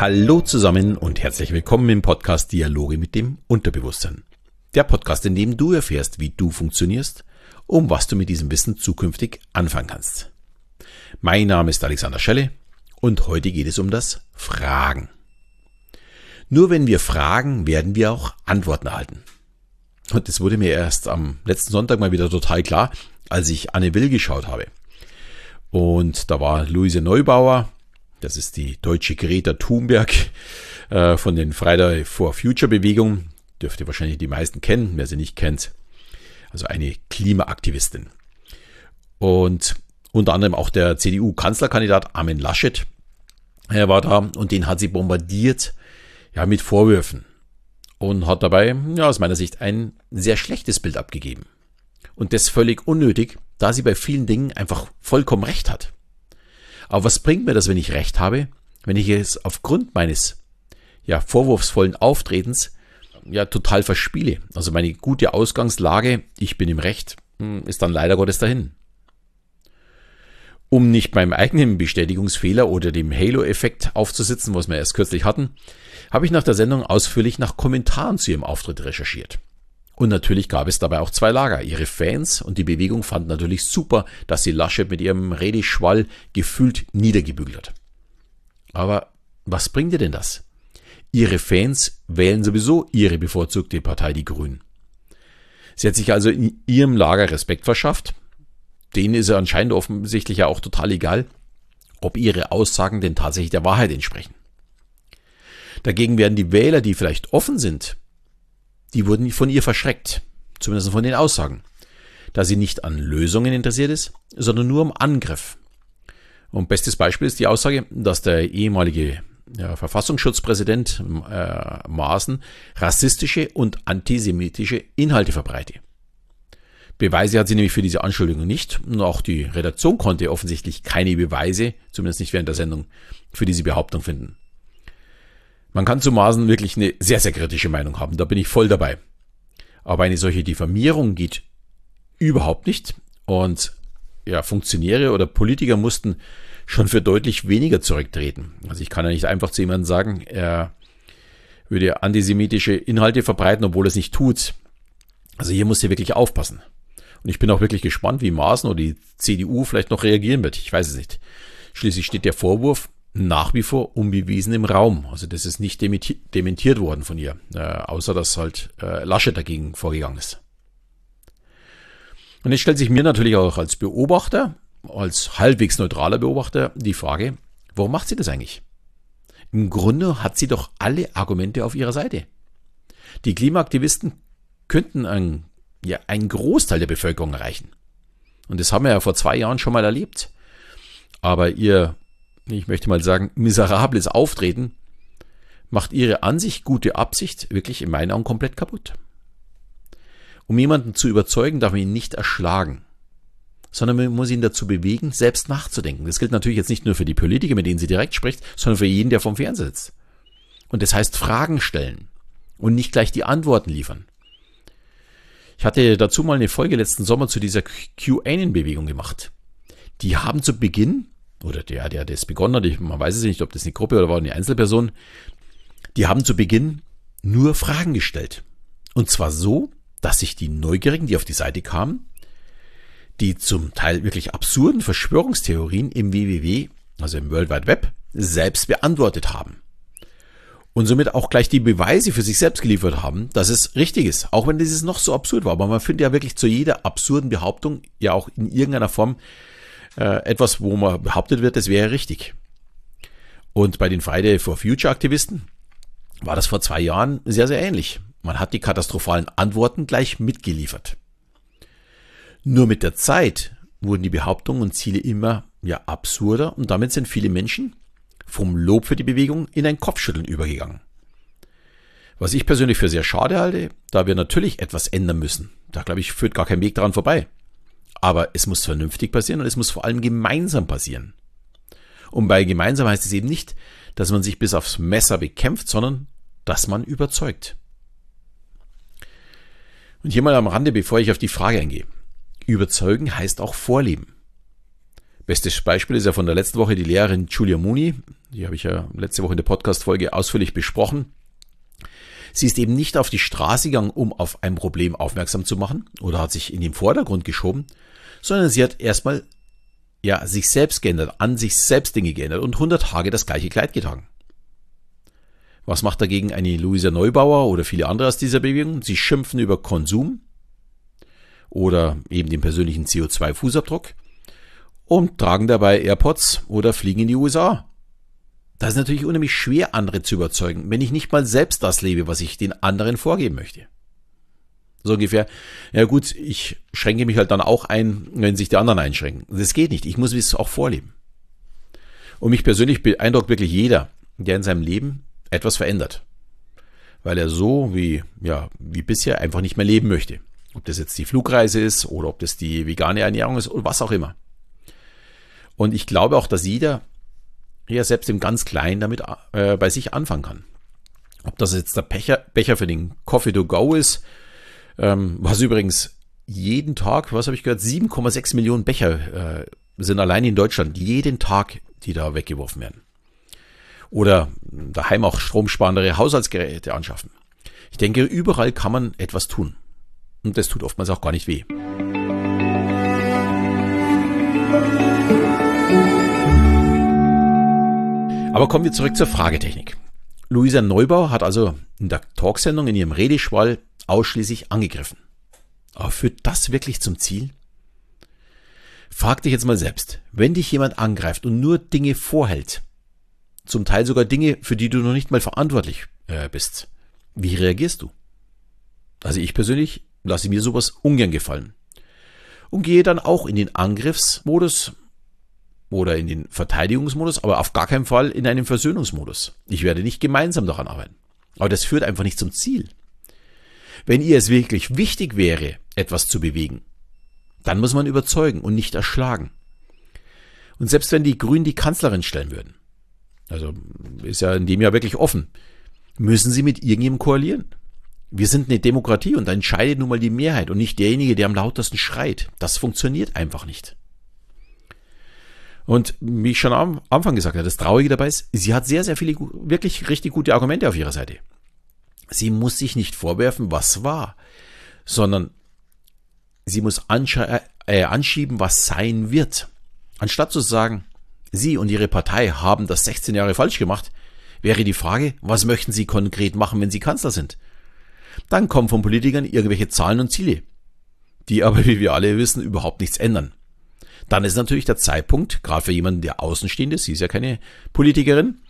Hallo zusammen und herzlich willkommen im Podcast Dialoge mit dem Unterbewusstsein. Der Podcast, in dem du erfährst, wie du funktionierst, um was du mit diesem Wissen zukünftig anfangen kannst. Mein Name ist Alexander Schelle und heute geht es um das Fragen. Nur wenn wir fragen, werden wir auch Antworten erhalten. Und das wurde mir erst am letzten Sonntag mal wieder total klar, als ich Anne Will geschaut habe. Und da war Luise Neubauer, das ist die deutsche Greta Thunberg äh, von den Friday for Future Bewegung. Dürfte wahrscheinlich die meisten kennen, wer sie nicht kennt. Also eine Klimaaktivistin. Und unter anderem auch der CDU-Kanzlerkandidat Armin Laschet er war da und den hat sie bombardiert ja, mit Vorwürfen und hat dabei ja, aus meiner Sicht ein sehr schlechtes Bild abgegeben. Und das völlig unnötig, da sie bei vielen Dingen einfach vollkommen recht hat. Aber was bringt mir das, wenn ich recht habe, wenn ich es aufgrund meines ja, vorwurfsvollen Auftretens ja total verspiele? Also meine gute Ausgangslage, ich bin im Recht, hm, ist dann leider Gottes dahin. Um nicht beim eigenen Bestätigungsfehler oder dem Halo-Effekt aufzusitzen, was wir erst kürzlich hatten, habe ich nach der Sendung ausführlich nach Kommentaren zu ihrem Auftritt recherchiert. Und natürlich gab es dabei auch zwei Lager. Ihre Fans und die Bewegung fanden natürlich super, dass sie Laschet mit ihrem Redeschwall gefühlt niedergebügelt hat. Aber was bringt ihr denn das? Ihre Fans wählen sowieso ihre bevorzugte Partei, die Grünen. Sie hat sich also in ihrem Lager Respekt verschafft. Denen ist er anscheinend offensichtlich ja auch total egal, ob ihre Aussagen denn tatsächlich der Wahrheit entsprechen. Dagegen werden die Wähler, die vielleicht offen sind, die wurden von ihr verschreckt, zumindest von den Aussagen, da sie nicht an Lösungen interessiert ist, sondern nur am Angriff. Und bestes Beispiel ist die Aussage, dass der ehemalige ja, Verfassungsschutzpräsident äh, Maaßen rassistische und antisemitische Inhalte verbreite. Beweise hat sie nämlich für diese Anschuldigung nicht. Und auch die Redaktion konnte offensichtlich keine Beweise, zumindest nicht während der Sendung, für diese Behauptung finden. Man kann zu Maßen wirklich eine sehr, sehr kritische Meinung haben. Da bin ich voll dabei. Aber eine solche Diffamierung geht überhaupt nicht. Und ja, Funktionäre oder Politiker mussten schon für deutlich weniger zurücktreten. Also ich kann ja nicht einfach zu jemandem sagen, er würde antisemitische Inhalte verbreiten, obwohl er es nicht tut. Also hier muss er wirklich aufpassen. Und ich bin auch wirklich gespannt, wie Maaßen oder die CDU vielleicht noch reagieren wird. Ich weiß es nicht. Schließlich steht der Vorwurf nach wie vor unbewiesen im Raum. Also das ist nicht dementiert worden von ihr, äh, außer dass halt äh, Laschet dagegen vorgegangen ist. Und jetzt stellt sich mir natürlich auch als Beobachter, als halbwegs neutraler Beobachter die Frage, warum macht sie das eigentlich? Im Grunde hat sie doch alle Argumente auf ihrer Seite. Die Klimaaktivisten könnten ein, ja, einen Großteil der Bevölkerung erreichen. Und das haben wir ja vor zwei Jahren schon mal erlebt. Aber ihr ich möchte mal sagen, miserables Auftreten macht ihre an sich gute Absicht wirklich in meinen Augen komplett kaputt. Um jemanden zu überzeugen, darf man ihn nicht erschlagen, sondern man muss ihn dazu bewegen, selbst nachzudenken. Das gilt natürlich jetzt nicht nur für die Politiker, mit denen sie direkt spricht, sondern für jeden, der vom Fernseher sitzt. Und das heißt Fragen stellen und nicht gleich die Antworten liefern. Ich hatte dazu mal eine Folge letzten Sommer zu dieser QAnon-Bewegung gemacht. Die haben zu Beginn oder der, der das begonnen hat, ich, man weiß es nicht, ob das eine Gruppe oder war eine Einzelperson, die haben zu Beginn nur Fragen gestellt. Und zwar so, dass sich die Neugierigen, die auf die Seite kamen, die zum Teil wirklich absurden Verschwörungstheorien im WWW, also im World Wide Web, selbst beantwortet haben. Und somit auch gleich die Beweise für sich selbst geliefert haben, dass es richtig ist, auch wenn dieses noch so absurd war. Aber man findet ja wirklich zu jeder absurden Behauptung ja auch in irgendeiner Form äh, etwas, wo man behauptet wird, das wäre richtig. Und bei den Friday for Future Aktivisten war das vor zwei Jahren sehr, sehr ähnlich. Man hat die katastrophalen Antworten gleich mitgeliefert. Nur mit der Zeit wurden die Behauptungen und Ziele immer ja absurder und damit sind viele Menschen vom Lob für die Bewegung in ein Kopfschütteln übergegangen. Was ich persönlich für sehr schade halte, da wir natürlich etwas ändern müssen. Da glaube ich, führt gar kein Weg daran vorbei. Aber es muss vernünftig passieren und es muss vor allem gemeinsam passieren. Und bei gemeinsam heißt es eben nicht, dass man sich bis aufs Messer bekämpft, sondern dass man überzeugt. Und hier mal am Rande, bevor ich auf die Frage eingehe. Überzeugen heißt auch vorleben. Bestes Beispiel ist ja von der letzten Woche die Lehrerin Julia Mooney. Die habe ich ja letzte Woche in der Podcast-Folge ausführlich besprochen. Sie ist eben nicht auf die Straße gegangen, um auf ein Problem aufmerksam zu machen oder hat sich in den Vordergrund geschoben, sondern sie hat erstmal ja, sich selbst geändert, an sich selbst Dinge geändert und 100 Tage das gleiche Kleid getragen. Was macht dagegen eine Luisa Neubauer oder viele andere aus dieser Bewegung? Sie schimpfen über Konsum oder eben den persönlichen CO2-Fußabdruck und tragen dabei AirPods oder fliegen in die USA. Das ist natürlich unheimlich schwer, andere zu überzeugen, wenn ich nicht mal selbst das lebe, was ich den anderen vorgeben möchte. So ungefähr, ja gut, ich schränke mich halt dann auch ein, wenn sich die anderen einschränken. Das geht nicht, ich muss es auch vorleben. Und mich persönlich beeindruckt wirklich jeder, der in seinem Leben etwas verändert. Weil er so wie, ja, wie bisher einfach nicht mehr leben möchte. Ob das jetzt die Flugreise ist oder ob das die vegane Ernährung ist oder was auch immer. Und ich glaube auch, dass jeder ja selbst im ganz Kleinen damit äh, bei sich anfangen kann. Ob das jetzt der Becher, Becher für den Coffee to go ist, ähm, was übrigens jeden Tag, was habe ich gehört, 7,6 Millionen Becher äh, sind allein in Deutschland jeden Tag, die da weggeworfen werden. Oder daheim auch stromsparendere Haushaltsgeräte anschaffen. Ich denke, überall kann man etwas tun. Und das tut oftmals auch gar nicht weh. Aber kommen wir zurück zur Fragetechnik. Luisa Neubau hat also in der Talksendung in ihrem Redeschwall ausschließlich angegriffen. Aber führt das wirklich zum Ziel? Frag dich jetzt mal selbst, wenn dich jemand angreift und nur Dinge vorhält, zum Teil sogar Dinge, für die du noch nicht mal verantwortlich äh, bist, wie reagierst du? Also ich persönlich lasse mir sowas ungern gefallen und gehe dann auch in den Angriffsmodus oder in den Verteidigungsmodus, aber auf gar keinen Fall in einen Versöhnungsmodus. Ich werde nicht gemeinsam daran arbeiten. Aber das führt einfach nicht zum Ziel. Wenn ihr es wirklich wichtig wäre, etwas zu bewegen, dann muss man überzeugen und nicht erschlagen. Und selbst wenn die Grünen die Kanzlerin stellen würden, also ist ja in dem Jahr wirklich offen, müssen sie mit irgendjemandem koalieren. Wir sind eine Demokratie und da entscheidet nun mal die Mehrheit und nicht derjenige, der am lautesten schreit. Das funktioniert einfach nicht. Und wie ich schon am Anfang gesagt habe, das Traurige dabei ist, sie hat sehr, sehr viele wirklich richtig gute Argumente auf ihrer Seite. Sie muss sich nicht vorwerfen, was war, sondern sie muss äh, anschieben, was sein wird. Anstatt zu sagen, Sie und Ihre Partei haben das 16 Jahre falsch gemacht, wäre die Frage, was möchten Sie konkret machen, wenn Sie Kanzler sind? Dann kommen von Politikern irgendwelche Zahlen und Ziele, die aber, wie wir alle wissen, überhaupt nichts ändern. Dann ist natürlich der Zeitpunkt, gerade für jemanden, der außenstehend ist, sie ist ja keine Politikerin,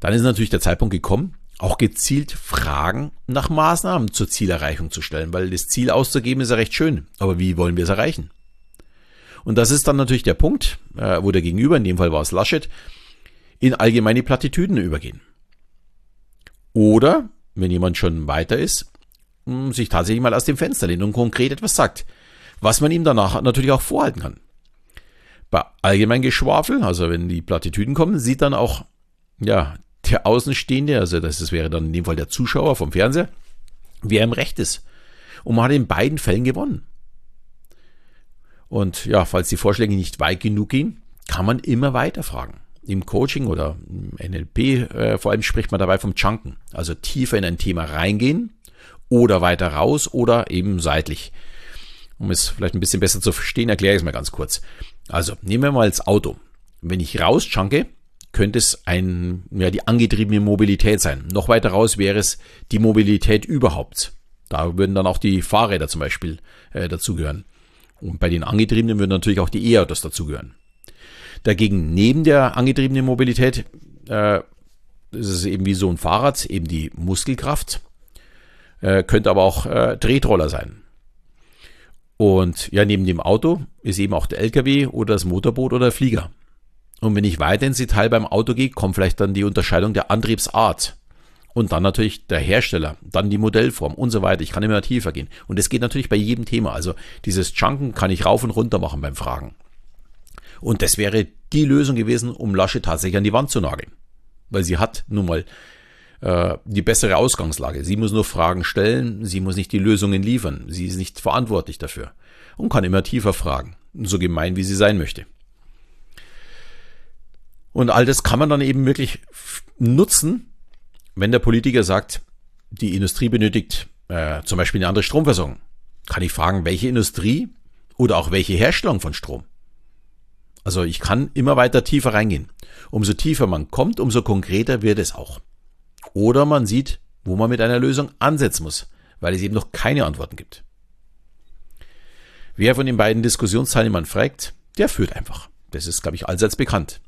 dann ist natürlich der Zeitpunkt gekommen, auch gezielt Fragen nach Maßnahmen zur Zielerreichung zu stellen, weil das Ziel auszugeben ist ja recht schön, aber wie wollen wir es erreichen? Und das ist dann natürlich der Punkt, äh, wo der Gegenüber, in dem Fall war es Laschet, in allgemeine Plattitüden übergehen. Oder, wenn jemand schon weiter ist, sich tatsächlich mal aus dem Fenster lehnt und konkret etwas sagt, was man ihm danach natürlich auch vorhalten kann. Bei allgemein Geschwafel, also wenn die Plattitüden kommen, sieht dann auch, ja, der Außenstehende, also das, das wäre dann in dem Fall der Zuschauer vom Fernseher, wer im Recht ist. Und man hat in beiden Fällen gewonnen. Und ja, falls die Vorschläge nicht weit genug gehen, kann man immer weiter fragen. Im Coaching oder im NLP äh, vor allem spricht man dabei vom Chunken, also tiefer in ein Thema reingehen oder weiter raus oder eben seitlich. Um es vielleicht ein bisschen besser zu verstehen, erkläre ich es mal ganz kurz. Also nehmen wir mal das Auto. Wenn ich rauschanke, könnte es ein, ja, die angetriebene Mobilität sein. Noch weiter raus wäre es die Mobilität überhaupt. Da würden dann auch die Fahrräder zum Beispiel äh, dazugehören. Und bei den angetriebenen würden natürlich auch die E-Autos dazugehören. Dagegen neben der angetriebenen Mobilität äh, ist es eben wie so ein Fahrrad, eben die Muskelkraft, äh, könnte aber auch äh, Tretroller sein. Und ja, neben dem Auto ist eben auch der LKW oder das Motorboot oder der Flieger. Und wenn ich weiter ins Detail beim Auto gehe, kommt vielleicht dann die Unterscheidung der Antriebsart. Und dann natürlich der Hersteller, dann die Modellform und so weiter. Ich kann immer tiefer gehen. Und das geht natürlich bei jedem Thema. Also dieses Chunken kann ich rauf und runter machen beim Fragen. Und das wäre die Lösung gewesen, um Lasche tatsächlich an die Wand zu nageln. Weil sie hat nun mal äh, die bessere Ausgangslage. Sie muss nur Fragen stellen, sie muss nicht die Lösungen liefern, sie ist nicht verantwortlich dafür und kann immer tiefer fragen, so gemein wie sie sein möchte. Und all das kann man dann eben wirklich nutzen, wenn der Politiker sagt, die Industrie benötigt äh, zum Beispiel eine andere Stromversorgung. Kann ich fragen, welche Industrie oder auch welche Herstellung von Strom? Also ich kann immer weiter tiefer reingehen. Umso tiefer man kommt, umso konkreter wird es auch. Oder man sieht, wo man mit einer Lösung ansetzen muss, weil es eben noch keine Antworten gibt. Wer von den beiden Diskussionsteilnehmern fragt, der führt einfach. Das ist, glaube ich, allseits bekannt.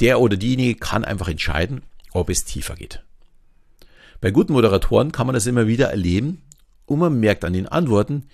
Der oder diejenige kann einfach entscheiden, ob es tiefer geht. Bei guten Moderatoren kann man das immer wieder erleben und man merkt an den Antworten,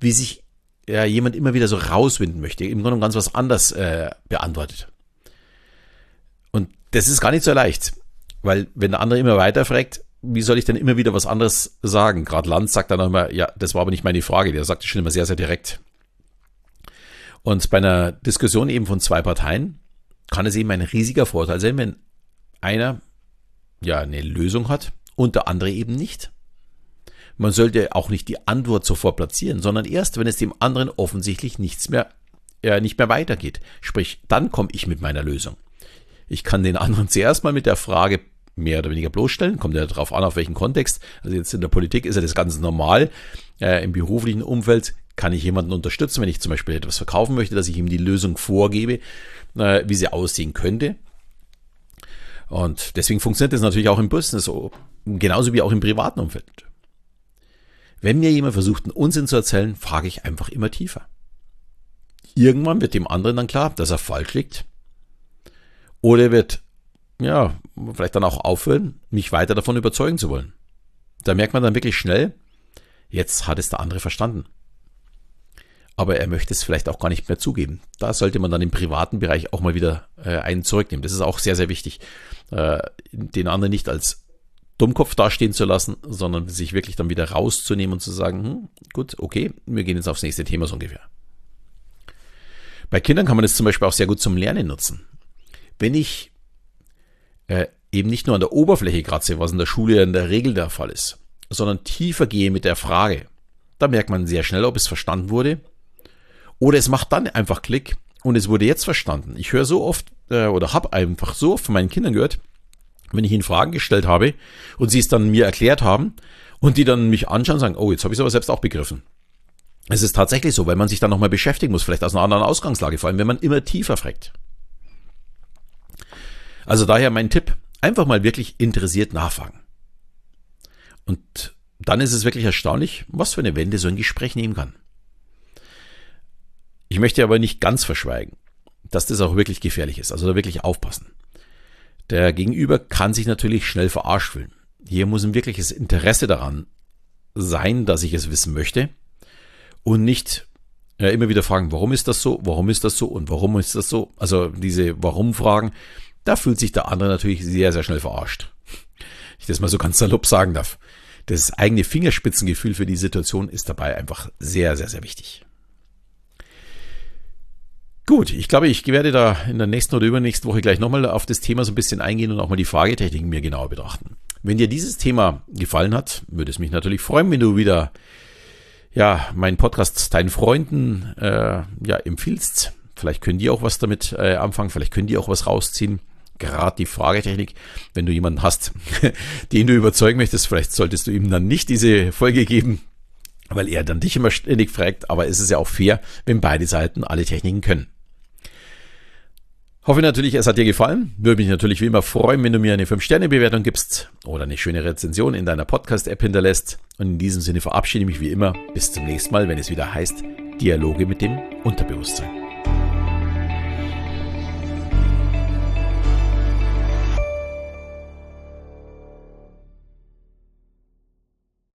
wie sich ja, jemand immer wieder so rauswinden möchte, im Grunde ganz was anderes äh, beantwortet. Und das ist gar nicht so leicht, weil wenn der andere immer weiter fragt, wie soll ich denn immer wieder was anderes sagen? Gerade Lanz sagt dann auch immer, ja, das war aber nicht meine Frage, der sagt schon immer sehr, sehr direkt. Und bei einer Diskussion eben von zwei Parteien kann es eben ein riesiger Vorteil sein, wenn einer ja eine Lösung hat und der andere eben nicht. Man sollte auch nicht die Antwort sofort platzieren, sondern erst, wenn es dem anderen offensichtlich nichts mehr, äh, nicht mehr weitergeht. Sprich, dann komme ich mit meiner Lösung. Ich kann den anderen zuerst mal mit der Frage mehr oder weniger bloßstellen, kommt ja darauf an, auf welchen Kontext. Also jetzt in der Politik ist ja das ganz normal. Äh, Im beruflichen Umfeld kann ich jemanden unterstützen, wenn ich zum Beispiel etwas verkaufen möchte, dass ich ihm die Lösung vorgebe, äh, wie sie aussehen könnte. Und deswegen funktioniert das natürlich auch im Business, genauso wie auch im privaten Umfeld. Wenn mir jemand versucht, einen Unsinn zu erzählen, frage ich einfach immer tiefer. Irgendwann wird dem anderen dann klar, dass er falsch liegt. Oder er wird, ja, vielleicht dann auch aufhören, mich weiter davon überzeugen zu wollen. Da merkt man dann wirklich schnell, jetzt hat es der andere verstanden. Aber er möchte es vielleicht auch gar nicht mehr zugeben. Da sollte man dann im privaten Bereich auch mal wieder äh, einen zurücknehmen. Das ist auch sehr, sehr wichtig, äh, den anderen nicht als Dummkopf dastehen zu lassen, sondern sich wirklich dann wieder rauszunehmen und zu sagen, hm, gut, okay, wir gehen jetzt aufs nächste Thema so ungefähr. Bei Kindern kann man das zum Beispiel auch sehr gut zum Lernen nutzen. Wenn ich äh, eben nicht nur an der Oberfläche kratze, was in der Schule in der Regel der Fall ist, sondern tiefer gehe mit der Frage, da merkt man sehr schnell, ob es verstanden wurde oder es macht dann einfach Klick und es wurde jetzt verstanden. Ich höre so oft äh, oder habe einfach so oft von meinen Kindern gehört, wenn ich ihnen Fragen gestellt habe und sie es dann mir erklärt haben und die dann mich anschauen und sagen, oh, jetzt habe ich es aber selbst auch begriffen. Es ist tatsächlich so, weil man sich dann nochmal beschäftigen muss, vielleicht aus einer anderen Ausgangslage, vor allem wenn man immer tiefer fragt. Also daher mein Tipp, einfach mal wirklich interessiert nachfragen. Und dann ist es wirklich erstaunlich, was für eine Wende so ein Gespräch nehmen kann. Ich möchte aber nicht ganz verschweigen, dass das auch wirklich gefährlich ist, also da wirklich aufpassen. Der Gegenüber kann sich natürlich schnell verarscht fühlen. Hier muss ein wirkliches Interesse daran sein, dass ich es wissen möchte und nicht äh, immer wieder fragen, warum ist das so, warum ist das so und warum ist das so. Also diese Warum-Fragen, da fühlt sich der andere natürlich sehr, sehr schnell verarscht. Ich das mal so ganz salopp sagen darf. Das eigene Fingerspitzengefühl für die Situation ist dabei einfach sehr, sehr, sehr wichtig. Gut, ich glaube, ich werde da in der nächsten oder übernächsten Woche gleich nochmal auf das Thema so ein bisschen eingehen und auch mal die Fragetechniken mir genauer betrachten. Wenn dir dieses Thema gefallen hat, würde es mich natürlich freuen, wenn du wieder ja meinen Podcast deinen Freunden äh, ja empfiehlst. Vielleicht können die auch was damit äh, anfangen, vielleicht können die auch was rausziehen. Gerade die Fragetechnik, wenn du jemanden hast, den du überzeugen möchtest, vielleicht solltest du ihm dann nicht diese Folge geben, weil er dann dich immer ständig fragt, aber es ist ja auch fair, wenn beide Seiten alle Techniken können. Hoffe natürlich, es hat dir gefallen. Würde mich natürlich wie immer freuen, wenn du mir eine 5-Sterne-Bewertung gibst oder eine schöne Rezension in deiner Podcast-App hinterlässt. Und in diesem Sinne verabschiede ich mich wie immer. Bis zum nächsten Mal, wenn es wieder heißt Dialoge mit dem Unterbewusstsein.